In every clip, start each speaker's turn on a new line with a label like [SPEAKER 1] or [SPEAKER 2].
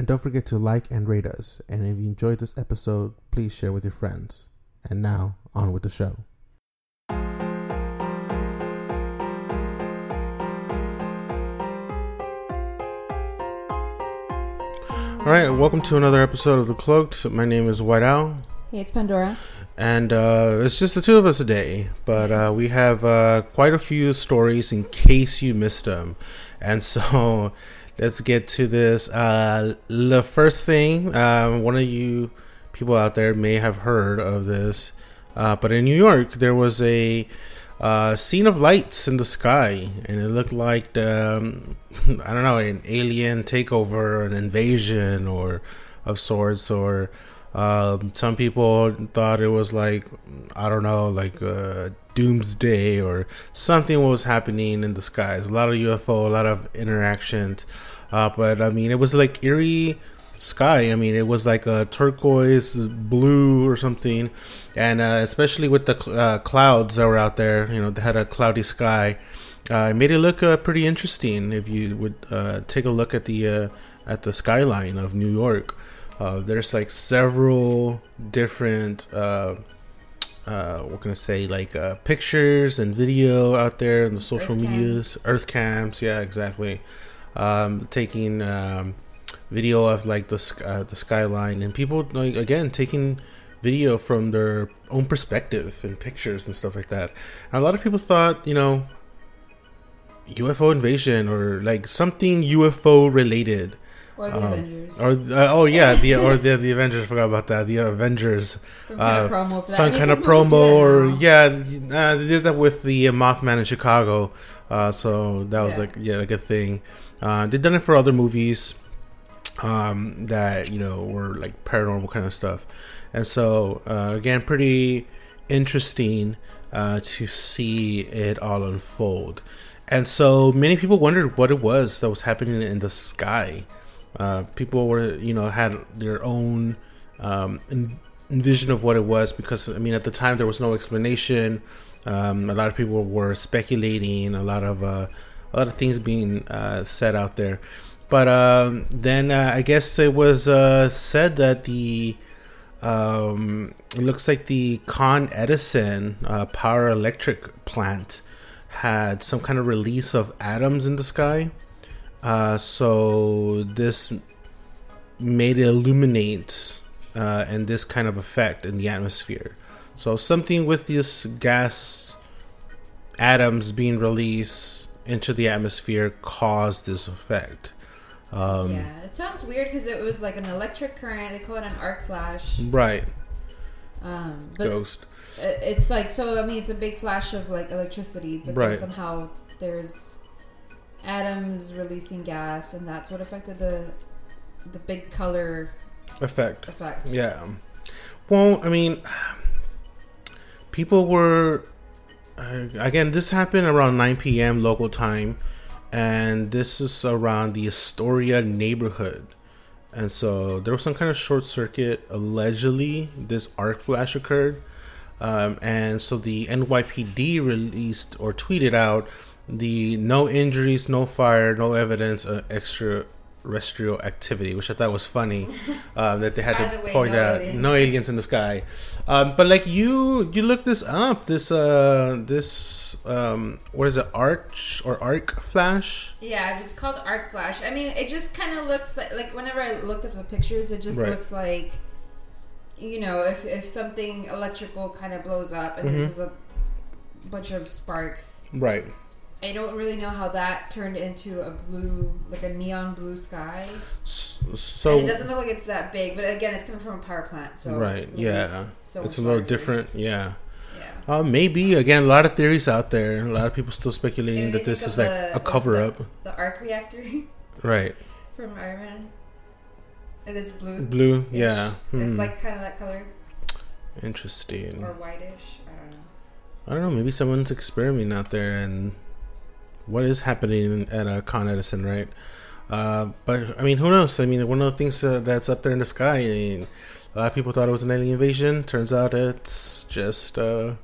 [SPEAKER 1] And don't forget to like and rate us. And if you enjoyed this episode, please share with your friends. And now, on with the show. All right, welcome to another episode of The Cloaked. My name is White Owl.
[SPEAKER 2] Hey, it's Pandora.
[SPEAKER 1] And uh, it's just the two of us today, but uh, we have uh, quite a few stories in case you missed them. And so let's get to this. Uh, the first thing, um, one of you people out there may have heard of this, uh, but in New York, there was a uh, scene of lights in the sky, and it looked like um, I don't know an alien takeover, an invasion, or of sorts, or um, some people thought it was like I don't know, like uh, doomsday or something was happening in the skies. A lot of UFO, a lot of interactions. Uh, but I mean, it was like eerie sky. I mean, it was like a turquoise blue or something, and uh, especially with the cl- uh, clouds that were out there, you know, they had a cloudy sky. Uh, it made it look uh, pretty interesting. If you would uh, take a look at the uh, at the skyline of New York, there's like several different. what can I say? Like pictures and video out there in the social Earth medias. Earth cams. Yeah, exactly um, taking um, video of like the uh, the skyline, and people like again taking video from their own perspective and pictures and stuff like that. And a lot of people thought, you know, UFO invasion or like something UFO related.
[SPEAKER 2] Or the um, Avengers.
[SPEAKER 1] Or uh, oh yeah, the or the the Avengers. I forgot about that. The Avengers.
[SPEAKER 2] Some kind uh, of promo.
[SPEAKER 1] Some I mean, kind of promo, or yeah, uh, they did that with the Mothman in Chicago. Uh, so that was yeah. like yeah, like a thing. Uh, they've done it for other movies um, that you know were like paranormal kind of stuff, and so uh, again, pretty interesting uh, to see it all unfold. And so many people wondered what it was that was happening in the sky. Uh, people were, you know, had their own um, vision of what it was because, I mean, at the time there was no explanation. Um, a lot of people were speculating. A lot of uh, a lot of things being uh, said out there. But um, then uh, I guess it was uh, said that the um, it looks like the Con Edison uh, power electric plant had some kind of release of atoms in the sky. Uh, so this made it illuminate uh, and this kind of effect in the atmosphere. So something with this gas atoms being released into the atmosphere caused this effect.
[SPEAKER 2] Um, yeah, it sounds weird because it was like an electric current. They call it an arc flash.
[SPEAKER 1] Right.
[SPEAKER 2] Um, but Ghost. It's like so. I mean, it's a big flash of like electricity, but right. then somehow there's atoms releasing gas, and that's what affected the the big color
[SPEAKER 1] effect.
[SPEAKER 2] Effect.
[SPEAKER 1] Yeah. Well, I mean, people were again, this happened around 9 p.m. local time, and this is around the Astoria neighborhood. And so there was some kind of short circuit. Allegedly, this arc flash occurred. Um, and so the NYPD released or tweeted out the no injuries, no fire, no evidence, uh, extra terrestrial activity, which I thought was funny uh, that they had to the way, point no out aliens. no aliens in the sky. Um, but like you, you look this up. This uh, this um, what is it? Arch or arc flash?
[SPEAKER 2] Yeah, it's called arc flash. I mean, it just kind of looks like like whenever I looked up the pictures, it just right. looks like you know if if something electrical kind of blows up and mm-hmm. there's just a bunch of sparks.
[SPEAKER 1] Right.
[SPEAKER 2] I don't really know how that turned into a blue, like a neon blue sky.
[SPEAKER 1] So
[SPEAKER 2] and it doesn't look like it's that big, but again, it's coming from a power plant, so
[SPEAKER 1] right, yeah,
[SPEAKER 2] it's, so
[SPEAKER 1] it's a little different, yeah.
[SPEAKER 2] Yeah.
[SPEAKER 1] Uh, maybe again, a lot of theories out there. A lot of people still speculating that this is like a cover
[SPEAKER 2] the,
[SPEAKER 1] up.
[SPEAKER 2] The arc reactor.
[SPEAKER 1] Right.
[SPEAKER 2] From Iron Man. and It is blue.
[SPEAKER 1] Blue, yeah.
[SPEAKER 2] Hmm. It's like kind of that color.
[SPEAKER 1] Interesting.
[SPEAKER 2] Or whitish. I don't know.
[SPEAKER 1] I don't know. Maybe someone's experimenting out there, and what is happening at uh, Con Edison, right? Uh, but I mean, who knows? I mean, one of the things uh, that's up there in the sky. I mean, a lot of people thought it was an alien invasion. Turns out it's just uh,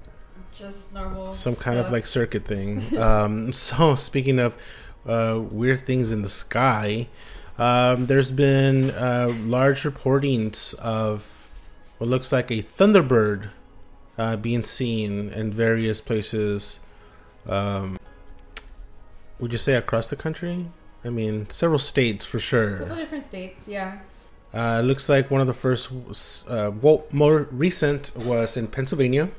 [SPEAKER 2] just normal,
[SPEAKER 1] some stuff. kind of like circuit thing. um, so speaking of uh, weird things in the sky, um, there's been uh, large reportings of what looks like a thunderbird uh, being seen in various places. Um, would you say across the country? I mean, several states for sure.
[SPEAKER 2] A couple different states, yeah.
[SPEAKER 1] Uh, looks like one of the first, uh, well, more recent was in Pennsylvania.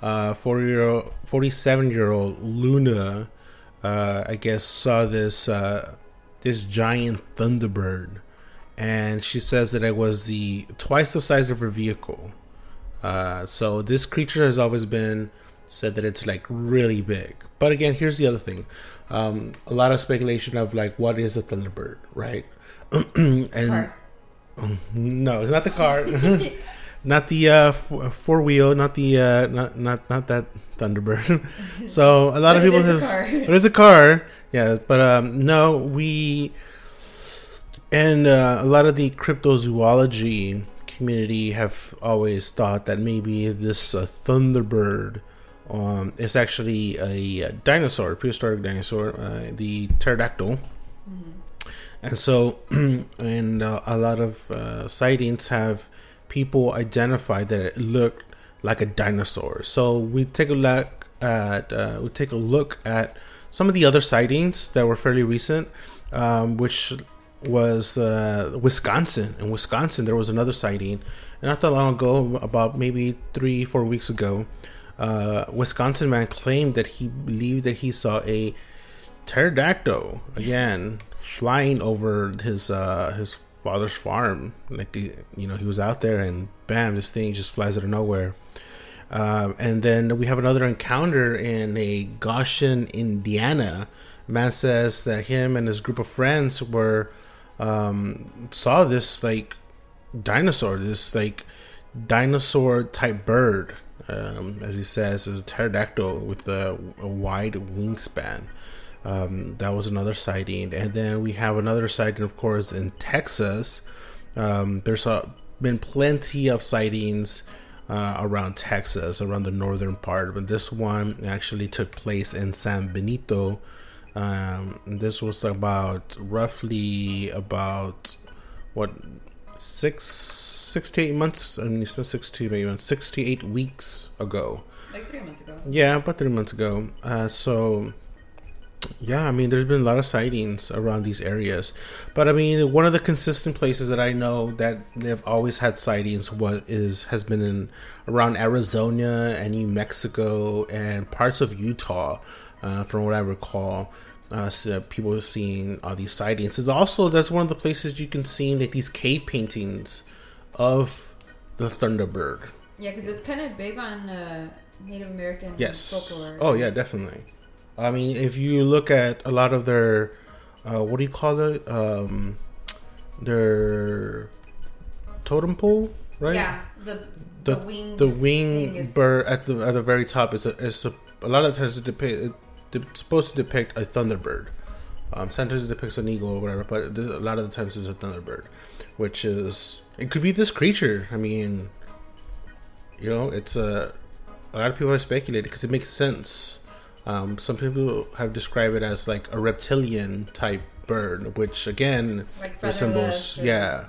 [SPEAKER 1] Uh, 40 year old, 47 year old Luna, uh, I guess, saw this uh, this giant thunderbird, and she says that it was the twice the size of her vehicle. Uh, so this creature has always been said that it's like really big. But again, here's the other thing: um, a lot of speculation of like what is a thunderbird, right? and no, it's not the car, not the uh, f- four wheel, not the uh, not not not that Thunderbird. so a lot of people has it is a car, yeah. But um, no, we and uh, a lot of the cryptozoology community have always thought that maybe this uh, Thunderbird um, is actually a, a dinosaur, prehistoric dinosaur, uh, the pterodactyl. Mm-hmm. And so, and uh, a lot of uh, sightings have people identify that it looked like a dinosaur. So we take a look at uh, we take a look at some of the other sightings that were fairly recent, um, which was uh, Wisconsin. In Wisconsin, there was another sighting, not that long ago, about maybe three four weeks ago, uh, Wisconsin man claimed that he believed that he saw a pterodactyl again flying over his uh, his father's farm. Like you know, he was out there and bam, this thing just flies out of nowhere. Uh, and then we have another encounter in a Goshen, Indiana. Man says that him and his group of friends were um, saw this like dinosaur, this like dinosaur type bird, um, as he says, is a pterodactyl with a, a wide wingspan. Um, that was another sighting, and then we have another sighting, of course, in Texas. Um, there's a, been plenty of sightings uh, around Texas, around the northern part, but this one actually took place in San Benito. Um, this was about roughly about what six six to eight months, and it's six to maybe six to eight weeks ago.
[SPEAKER 2] Like three months ago.
[SPEAKER 1] Yeah, about three months ago. Uh, so yeah, I mean, there's been a lot of sightings around these areas, but I mean, one of the consistent places that I know that they've always had sightings what is has been in around Arizona and New Mexico and parts of Utah, uh, from what I recall. Uh, so people are seeing all these sightings. And also, that's one of the places you can see like these cave paintings of the Thunderbird.
[SPEAKER 2] Yeah, because it's kind of big on uh, Native American
[SPEAKER 1] yes. folklore. Oh yeah, definitely. I mean, if you look at a lot of their, uh, what do you call it? Um, their totem pole, right?
[SPEAKER 2] Yeah, the the, the wing
[SPEAKER 1] the wing bird at the at the very top is a, is a, a lot of times it depict it's supposed to depict a thunderbird. Um, sometimes it depicts an eagle or whatever, but a lot of the times it's a thunderbird, which is it could be this creature. I mean, you know, it's a a lot of people have speculated because it makes sense um, some people have described it as like a reptilian type bird, which again
[SPEAKER 2] like resembles
[SPEAKER 1] yeah,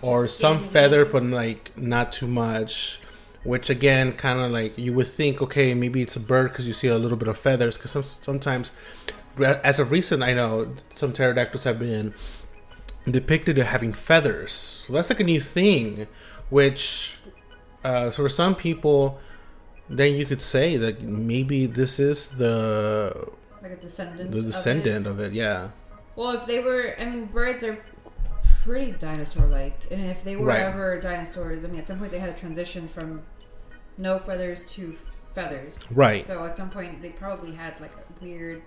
[SPEAKER 1] or some feather, but like not too much. Which again, kind of like you would think, okay, maybe it's a bird because you see a little bit of feathers. Because some, sometimes, as of recent, I know some pterodactyls have been depicted as having feathers. So that's like a new thing, which uh, so for some people then you could say that maybe this is the
[SPEAKER 2] like a descendant
[SPEAKER 1] the descendant of it. of it. yeah
[SPEAKER 2] well if they were i mean birds are pretty dinosaur like and if they were right. ever dinosaurs i mean at some point they had a transition from no feathers to feathers
[SPEAKER 1] right
[SPEAKER 2] so at some point they probably had like a weird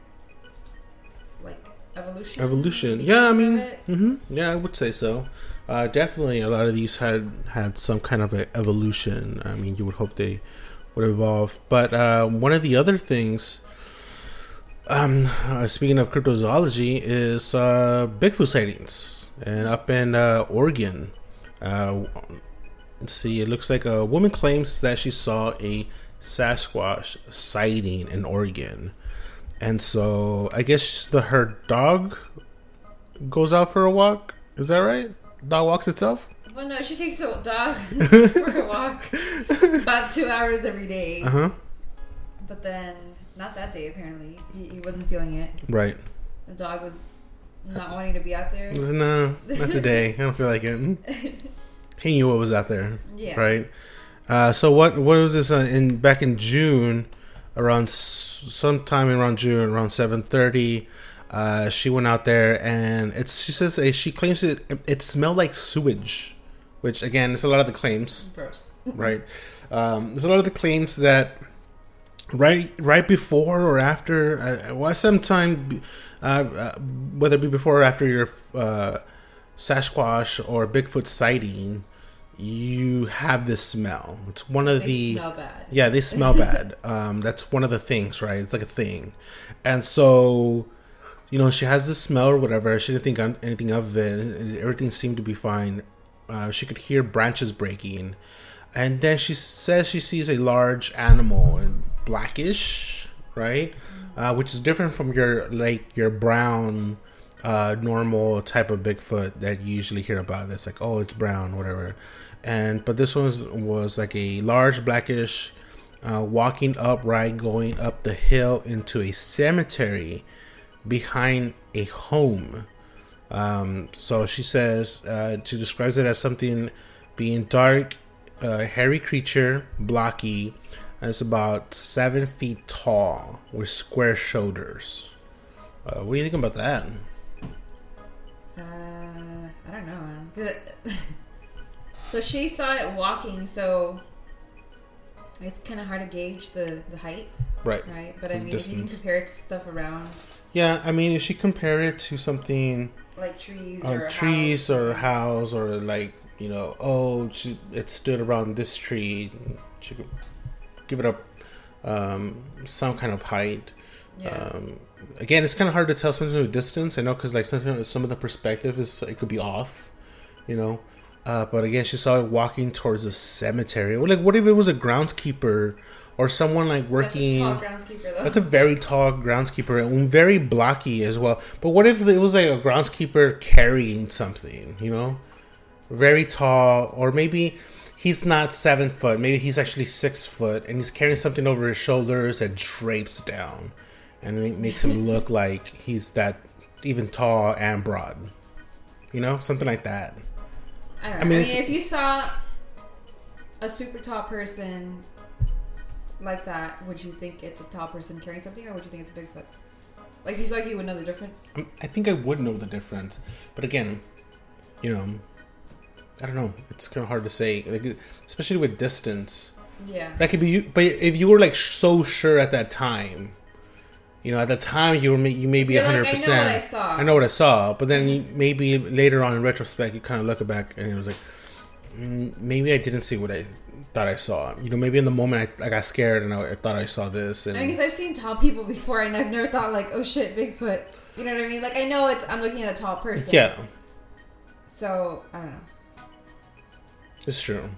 [SPEAKER 2] like evolution.
[SPEAKER 1] Evolution. Yeah, I mean, mm-hmm. yeah, I would say so. Uh, definitely, a lot of these had had some kind of a evolution. I mean, you would hope they would evolve. But uh, one of the other things, um, uh, speaking of cryptozoology, is uh, Bigfoot sightings, and up in uh, Oregon. Uh, let's see, it looks like a woman claims that she saw a Sasquatch sighting in Oregon, and so I guess the her dog goes out for a walk. Is that right? Dog walks itself.
[SPEAKER 2] Well, no, she takes the dog for a walk about two hours every day. Uh huh. But then, not that day. Apparently, he, he, wasn't feeling it.
[SPEAKER 1] Right.
[SPEAKER 2] The dog was not wanting to be out there.
[SPEAKER 1] No, not today. I don't feel like it. He knew what was out there. Yeah. Right. Uh, so what? What was this uh, in back in June? Around sometime around June, around seven thirty. Uh, she went out there and it's she says she claims it it smelled like sewage which again it's a lot of the claims. Gross. right. Um, there's a lot of the claims that right right before or after, uh, well, sometime, uh, uh, whether it be before or after your uh, Sasquatch or Bigfoot sighting, you have this smell. It's one of
[SPEAKER 2] they
[SPEAKER 1] the
[SPEAKER 2] smell bad.
[SPEAKER 1] Yeah, they smell bad. Um, that's one of the things, right? It's like a thing, and so you know she has this smell or whatever. She didn't think anything of it. Everything seemed to be fine. Uh, she could hear branches breaking, and then she says she sees a large animal, blackish, right, uh, which is different from your like your brown, uh, normal type of Bigfoot that you usually hear about. That's like oh, it's brown, whatever. And but this one was, was like a large blackish, uh, walking upright, going up the hill into a cemetery behind a home um, so she says uh, she describes it as something being dark, uh, hairy creature, blocky, it's about seven feet tall with square shoulders. Uh, what do you think about that?
[SPEAKER 2] Uh, I don't know, man. so she saw it walking, so it's kind of hard to gauge the, the height.
[SPEAKER 1] Right.
[SPEAKER 2] Right. But I mean, distance. if you can compare it to stuff around.
[SPEAKER 1] Yeah, I mean, if she compare it to something
[SPEAKER 2] like trees or
[SPEAKER 1] trees house. or house or like you know oh she, it stood around this tree she could give it up um, some kind of height yeah. um, again it's kind of hard to tell something with distance i know because like sometimes some of the perspective is it could be off you know uh, but again she saw it walking towards a cemetery like what if it was a groundskeeper or someone like working.
[SPEAKER 2] That's a tall groundskeeper, though.
[SPEAKER 1] That's a very tall groundskeeper and very blocky as well. But what if it was like a groundskeeper carrying something? You know, very tall, or maybe he's not seven foot. Maybe he's actually six foot, and he's carrying something over his shoulders that drapes down, and it makes him look like he's that even tall and broad. You know, something like that.
[SPEAKER 2] I don't know. I mean, I mean if you saw a super tall person like that, would you think it's a tall person carrying something, or would you think it's a Bigfoot? Like, do you feel like you would know the difference?
[SPEAKER 1] Um, I think I would know the difference, but again, you know, I don't know. It's kind of hard to say, like, especially with distance.
[SPEAKER 2] Yeah.
[SPEAKER 1] That could be you, but if you were like so sure at that time, you know, at the time you were you may be hundred
[SPEAKER 2] like,
[SPEAKER 1] percent.
[SPEAKER 2] I know what I saw.
[SPEAKER 1] I know what I saw, but then you, maybe later on in retrospect, you kind of look back and it was like, mm, maybe I didn't see what I thought I saw. You know, maybe in the moment I, I got scared and I, I, thought I saw this. And
[SPEAKER 2] I guess I've seen tall people before, and I've never thought like, oh shit, Bigfoot. You know what I mean? Like I know it's I'm looking at a tall person.
[SPEAKER 1] Yeah.
[SPEAKER 2] So I don't know.
[SPEAKER 1] It's true.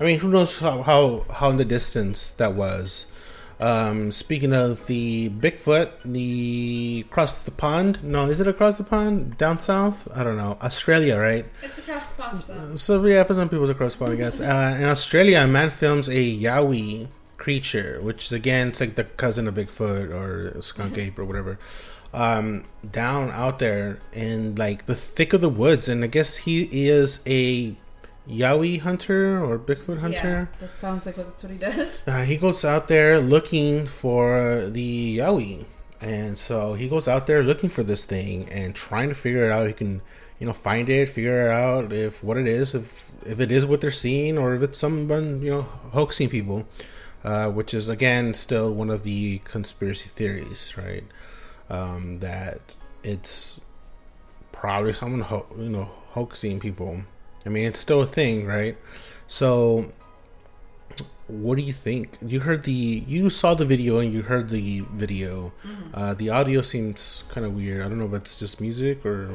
[SPEAKER 1] I mean, who knows how how, how in the distance that was. Um, speaking of the Bigfoot, the across the pond. No, is it across the pond? Down south? I don't know. Australia, right?
[SPEAKER 2] It's across the pond. So,
[SPEAKER 1] so yeah, for some people, it's across the pond, I guess. Uh, in Australia, a man films a yowie creature, which is again, it's like the cousin of Bigfoot or skunk ape or whatever. Um, down out there in like the thick of the woods, and I guess he is a Yowie hunter or Bigfoot hunter.
[SPEAKER 2] Yeah, that sounds like that's what he does.
[SPEAKER 1] Uh, he goes out there looking for the Yowie. And so he goes out there looking for this thing and trying to figure it out. He can, you know, find it, figure it out if what it is, if if it is what they're seeing, or if it's someone, you know, hoaxing people. Uh, which is again still one of the conspiracy theories, right? Um, that it's probably someone ho- you know hoaxing people. I mean, it's still a thing, right? So, what do you think? You heard the, you saw the video and you heard the video. Mm-hmm. Uh, the audio seems kind of weird. I don't know if it's just music or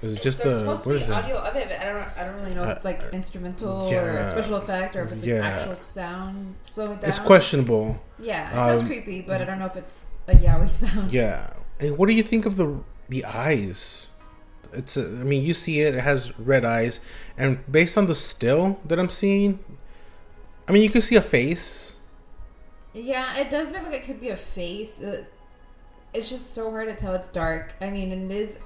[SPEAKER 1] is it just
[SPEAKER 2] There's the supposed what to be audio of it, but I don't. I don't really know if it's like uh, instrumental yeah, or special effect or if it's yeah. actual sound slowing down.
[SPEAKER 1] It's questionable.
[SPEAKER 2] Yeah, it sounds um, creepy, but I don't know if it's a yowie sound.
[SPEAKER 1] Yeah. And what do you think of the the eyes? It's. A, I mean, you see it. It has red eyes, and based on the still that I'm seeing, I mean, you can see a face.
[SPEAKER 2] Yeah, it does look like it could be a face. Uh, it's just so hard to tell. It's dark. I mean, it is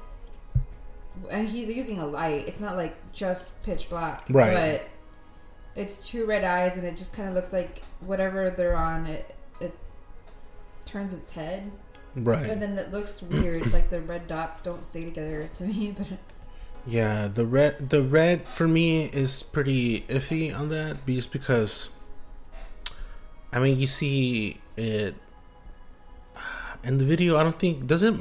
[SPEAKER 2] and he's using a light. It's not like just pitch black,
[SPEAKER 1] right?
[SPEAKER 2] But it's two red eyes, and it just kind of looks like whatever they're on. It it turns its head,
[SPEAKER 1] right?
[SPEAKER 2] And then it looks weird. like the red dots don't stay together to me, but.
[SPEAKER 1] Yeah, the red the red for me is pretty iffy on that just because I mean you see it in the video I don't think does it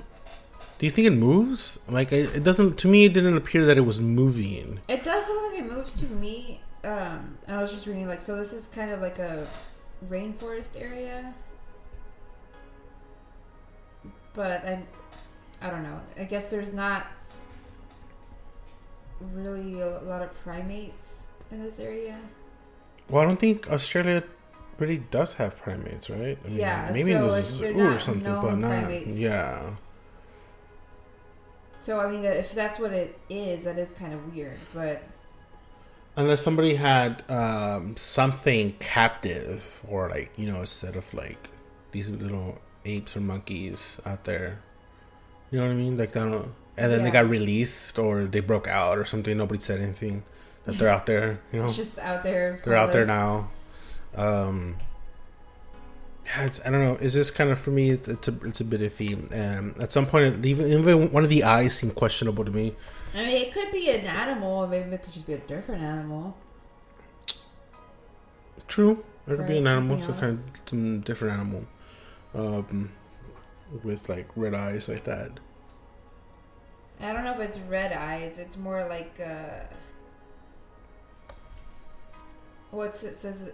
[SPEAKER 1] do you think it moves? Like it, it, doesn't. To me, it didn't appear that it was moving.
[SPEAKER 2] It does look like it moves to me. Um, I was just reading like so. This is kind of like a rainforest area, but I, I don't know. I guess there's not really a lot of primates in this area.
[SPEAKER 1] Well, I don't think Australia really does have primates, right?
[SPEAKER 2] I mean, yeah, maybe so it was a zoo or something, but not.
[SPEAKER 1] Primates. Yeah.
[SPEAKER 2] So I mean, if that's what it is, that is kind of weird. But
[SPEAKER 1] unless somebody had um, something captive, or like you know, instead of like these little apes or monkeys out there, you know what I mean? Like I don't. And then yeah. they got released, or they broke out, or something. Nobody said anything that they're out there. You know,
[SPEAKER 2] it's just out there.
[SPEAKER 1] They're out there now. Um, yeah, I don't know. It's just kind of for me. It's it's a it's a bit iffy. Um, at some point, even even one of the eyes seemed questionable to me.
[SPEAKER 2] I mean, it could be an animal. Maybe it could just be a different animal.
[SPEAKER 1] True, it could be an animal, some kind of some different animal, um, with like red eyes like that.
[SPEAKER 2] I don't know if it's red eyes. It's more like uh, what's it says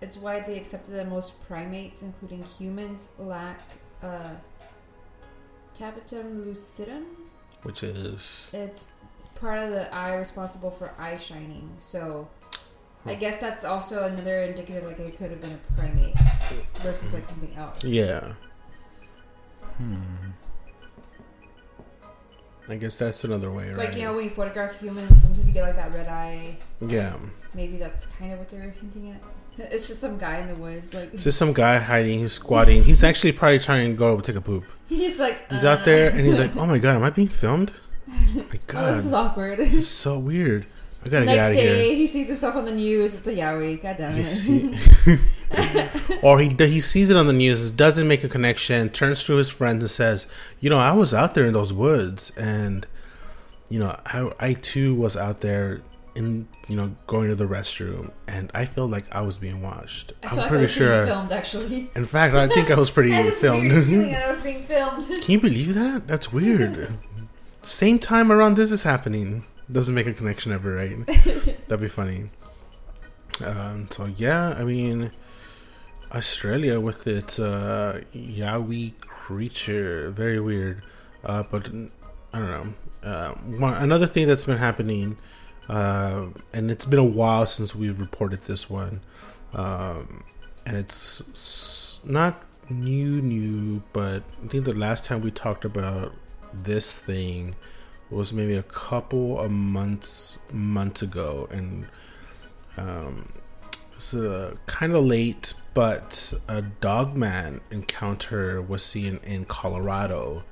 [SPEAKER 2] it's widely accepted that most primates, including humans, lack uh, tapetum lucidum,
[SPEAKER 1] which is
[SPEAKER 2] it's part of the eye responsible for eye shining. So. I guess that's also another indicative, like it could have been a primate versus like something else.
[SPEAKER 1] Yeah. Hmm. I guess that's another way,
[SPEAKER 2] it's
[SPEAKER 1] right?
[SPEAKER 2] like you know when you photograph humans, sometimes you get like that red eye.
[SPEAKER 1] Yeah.
[SPEAKER 2] Maybe that's kind of what they're hinting at. It's just some guy in the woods, like
[SPEAKER 1] it's just some guy hiding, he's squatting. He's actually probably trying to go take a poop.
[SPEAKER 2] He's like
[SPEAKER 1] he's uh. out there and he's like, "Oh my god, am I being filmed?" my god,
[SPEAKER 2] oh, this is awkward.
[SPEAKER 1] This is so weird. I gotta
[SPEAKER 2] Next
[SPEAKER 1] get out
[SPEAKER 2] of
[SPEAKER 1] here.
[SPEAKER 2] day, he sees himself on the news. It's a yowie. God damn it. See,
[SPEAKER 1] or he he sees it on the news, doesn't make a connection, turns to his friends and says, "You know, I was out there in those woods, and you know, I I too was out there in you know going to the restroom and I felt like I was being watched.
[SPEAKER 2] I am like pretty sure filmed actually.
[SPEAKER 1] In fact, I think I was pretty I filmed.
[SPEAKER 2] I was being filmed.
[SPEAKER 1] Can you believe that? That's weird. Same time around this is happening. Doesn't make a connection ever, right? That'd be funny. Um, so yeah, I mean, Australia with its uh, yowie creature, very weird. Uh, but I don't know. Uh, one, another thing that's been happening uh, and it's been a while since we've reported this one, um, and it's not new, new, but I think the last time we talked about this thing was maybe a couple of months months ago, and um, it's uh, kind of late, but a dogman encounter was seen in Colorado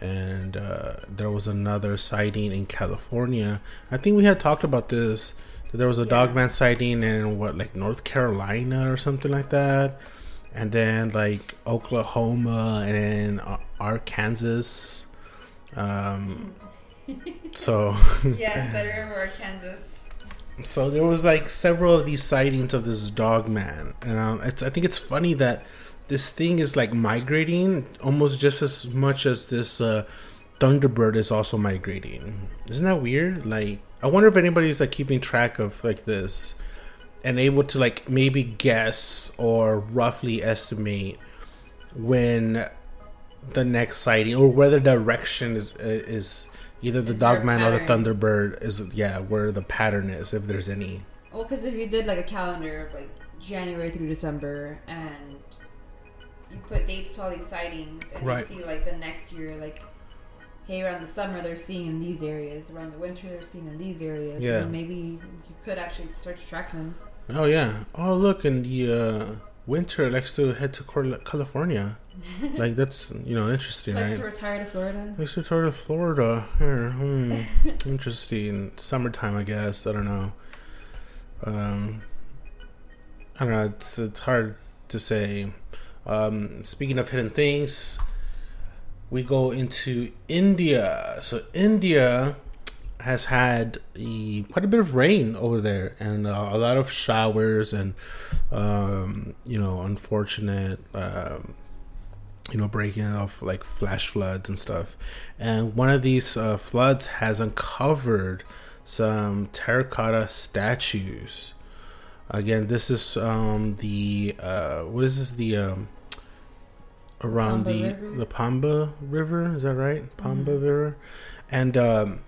[SPEAKER 1] and uh, there was another sighting in California. I think we had talked about this. There was a yeah. dogman sighting in what, like North Carolina or something like that, and then like Oklahoma and Arkansas. Um, so
[SPEAKER 2] yes, I remember Arkansas.
[SPEAKER 1] So there was like several of these sightings of this dog man, and um, I think it's funny that this thing is like migrating almost just as much as this uh, thunderbird is also migrating. Isn't that weird? Like, I wonder if anybody's like keeping track of like this and able to like maybe guess or roughly estimate when the next sighting or whether direction is is either the dogman or the thunderbird is yeah where the pattern is if there's any.
[SPEAKER 2] Well because if you did like a calendar of like january through december and you put dates to all these sightings and right. you see like the next year like hey around the summer they're seeing in these areas around the winter they're seeing in these areas yeah. and maybe you could actually start to track them.
[SPEAKER 1] Oh yeah. Oh look in the uh winter likes to head to California. like that's you know interesting.
[SPEAKER 2] Likes
[SPEAKER 1] right?
[SPEAKER 2] to retire to Florida.
[SPEAKER 1] Likes to retire to Florida. Here, hmm. interesting. Summertime, I guess. I don't know. Um, I don't know. It's it's hard to say. Um, speaking of hidden things, we go into India. So India has had a, quite a bit of rain over there and uh, a lot of showers and um, you know unfortunate um, you know breaking off like flash floods and stuff. And one of these uh, floods has uncovered some terracotta statues. Again this is um, the uh, what is this the um, around the the, the Pamba River? Is that right? Pamba mm-hmm. River. And um,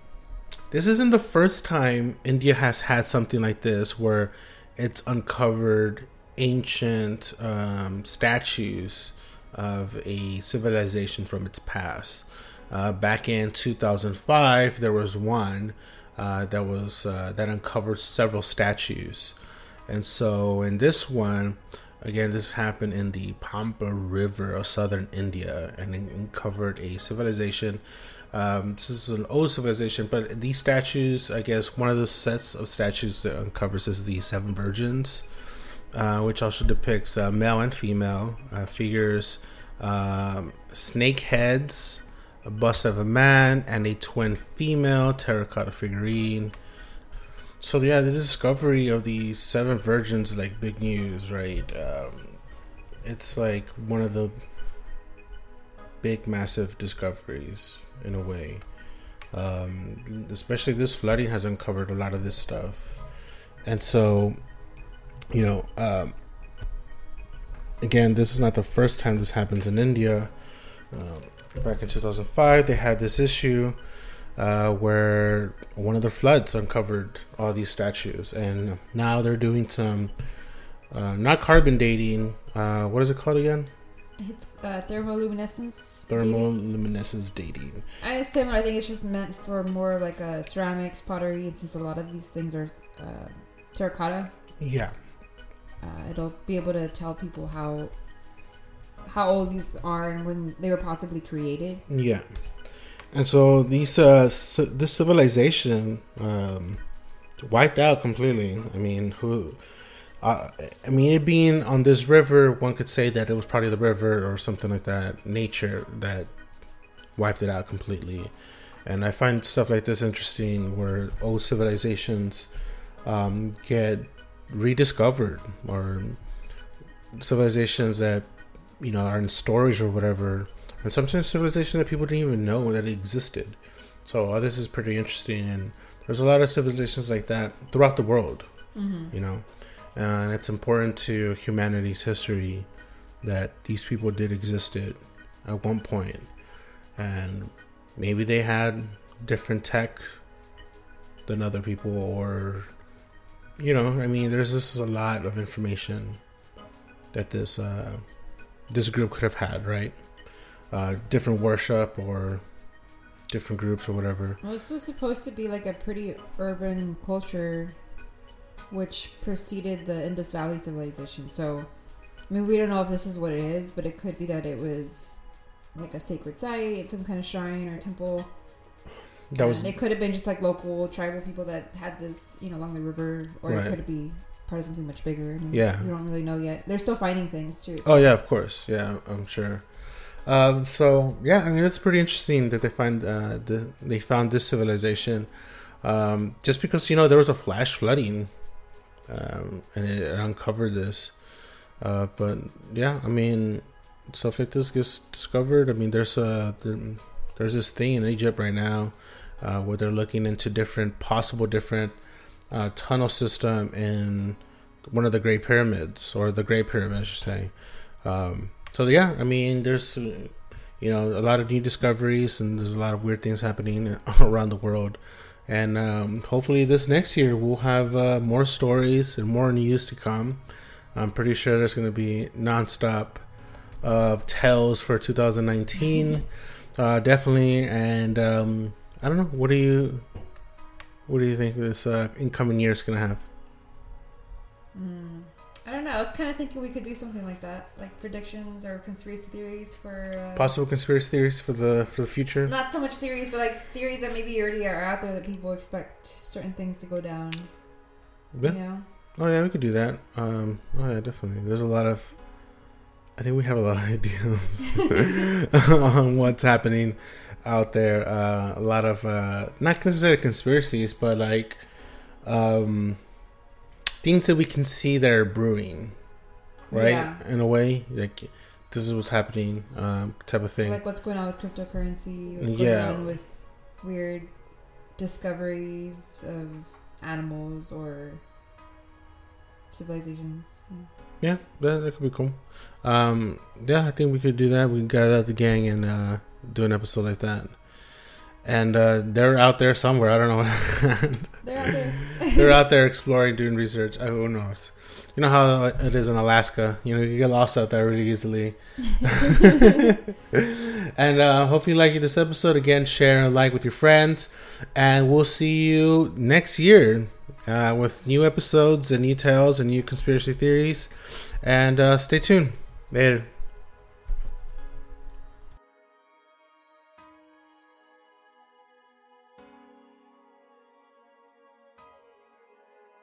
[SPEAKER 1] this isn't the first time India has had something like this where it's uncovered ancient um, statues of a civilization from its past. Uh, back in 2005, there was one uh, that was uh, that uncovered several statues, and so in this one, again, this happened in the Pampa River of southern India, and uncovered a civilization um, this is an old civilization, but these statues, I guess, one of the sets of statues that uncovers is the Seven Virgins, uh, which also depicts uh, male and female uh, figures, um, snake heads, a bust of a man, and a twin female terracotta figurine. So yeah, the discovery of the Seven Virgins like big news, right? Um, it's like one of the big, massive discoveries in a way. Um, especially this flooding has uncovered a lot of this stuff, and so, you know, um, again, this is not the first time this happens in India. Um, back in 2005, they had this issue uh, where one of the floods uncovered all these statues, and now they're doing some uh, not carbon dating. Uh, what is it called again?
[SPEAKER 2] It's uh, thermoluminescence.
[SPEAKER 1] Thermoluminescence dating. dating.
[SPEAKER 2] I assume I think it's just meant for more like a uh, ceramics, pottery, and since a lot of these things are uh, terracotta.
[SPEAKER 1] Yeah.
[SPEAKER 2] Uh, it'll be able to tell people how how old these are and when they were possibly created.
[SPEAKER 1] Yeah. And so these uh, this civilization um, wiped out completely. I mean, who uh, I mean, it being on this river, one could say that it was probably the river or something like that, nature that wiped it out completely. And I find stuff like this interesting, where old civilizations um, get rediscovered, or civilizations that you know are in storage or whatever, and sometimes civilizations that people didn't even know that existed. So uh, this is pretty interesting, and there's a lot of civilizations like that throughout the world. Mm-hmm. You know and it's important to humanity's history that these people did exist at one point and maybe they had different tech than other people or you know i mean there's just a lot of information that this uh, this group could have had right uh, different worship or different groups or whatever
[SPEAKER 2] well this was supposed to be like a pretty urban culture which preceded the Indus Valley civilization. So, I mean, we don't know if this is what it is, but it could be that it was like a sacred site, some kind of shrine or temple. That was. it could have been just like local tribal people that had this, you know, along the river, or right. it could be part of something much bigger.
[SPEAKER 1] yeah,
[SPEAKER 2] we don't really know yet. They're still finding things too.
[SPEAKER 1] So. Oh yeah, of course. Yeah, I'm sure. Um, so yeah, I mean, it's pretty interesting that they find uh, the they found this civilization. Um, just because you know there was a flash flooding um, and it, it, uncovered this. Uh, but yeah, I mean, stuff like this gets discovered. I mean, there's a there, there's this thing in Egypt right now uh, where they're looking into different possible different uh, tunnel system in one of the Great Pyramids or the Great Pyramid, I should say. Um, so yeah, I mean, there's you know a lot of new discoveries and there's a lot of weird things happening around the world. And um, hopefully, this next year we'll have uh, more stories and more news to come. I'm pretty sure there's going to be nonstop of tales for 2019. uh, definitely, and um, I don't know. What do you what do you think this uh, incoming year is going to have?
[SPEAKER 2] Mm, I don't know. I was kind of thinking we could do something like that, like predictions or conspiracy theories for
[SPEAKER 1] uh, possible conspiracy theories for the for the future.
[SPEAKER 2] Not so much theories, but like theories that maybe already are out there that people expect certain things to go down.
[SPEAKER 1] Yeah. You know? Oh yeah, we could do that. Um, oh yeah, definitely. There's a lot of. I think we have a lot of ideas on what's happening out there. Uh, a lot of uh, not necessarily conspiracies, but like um, things that we can see that are brewing, right? Yeah. In a way, like this is what's happening, um, type of thing.
[SPEAKER 2] Like what's going on with cryptocurrency? What's going yeah. on with weird discoveries of animals or civilizations.
[SPEAKER 1] Yeah, that, that could be cool. Um, yeah, I think we could do that. We can gather out the gang and uh, do an episode like that. And uh, they're out there somewhere. I don't know. they're out there. they're out there exploring, doing research. I, who knows? You know how it is in Alaska. You know, you get lost out there really easily. and uh, hopefully, you like this episode. Again, share and like with your friends. And we'll see you next year uh, with new episodes and new tales and new conspiracy theories. And uh, stay tuned. Later.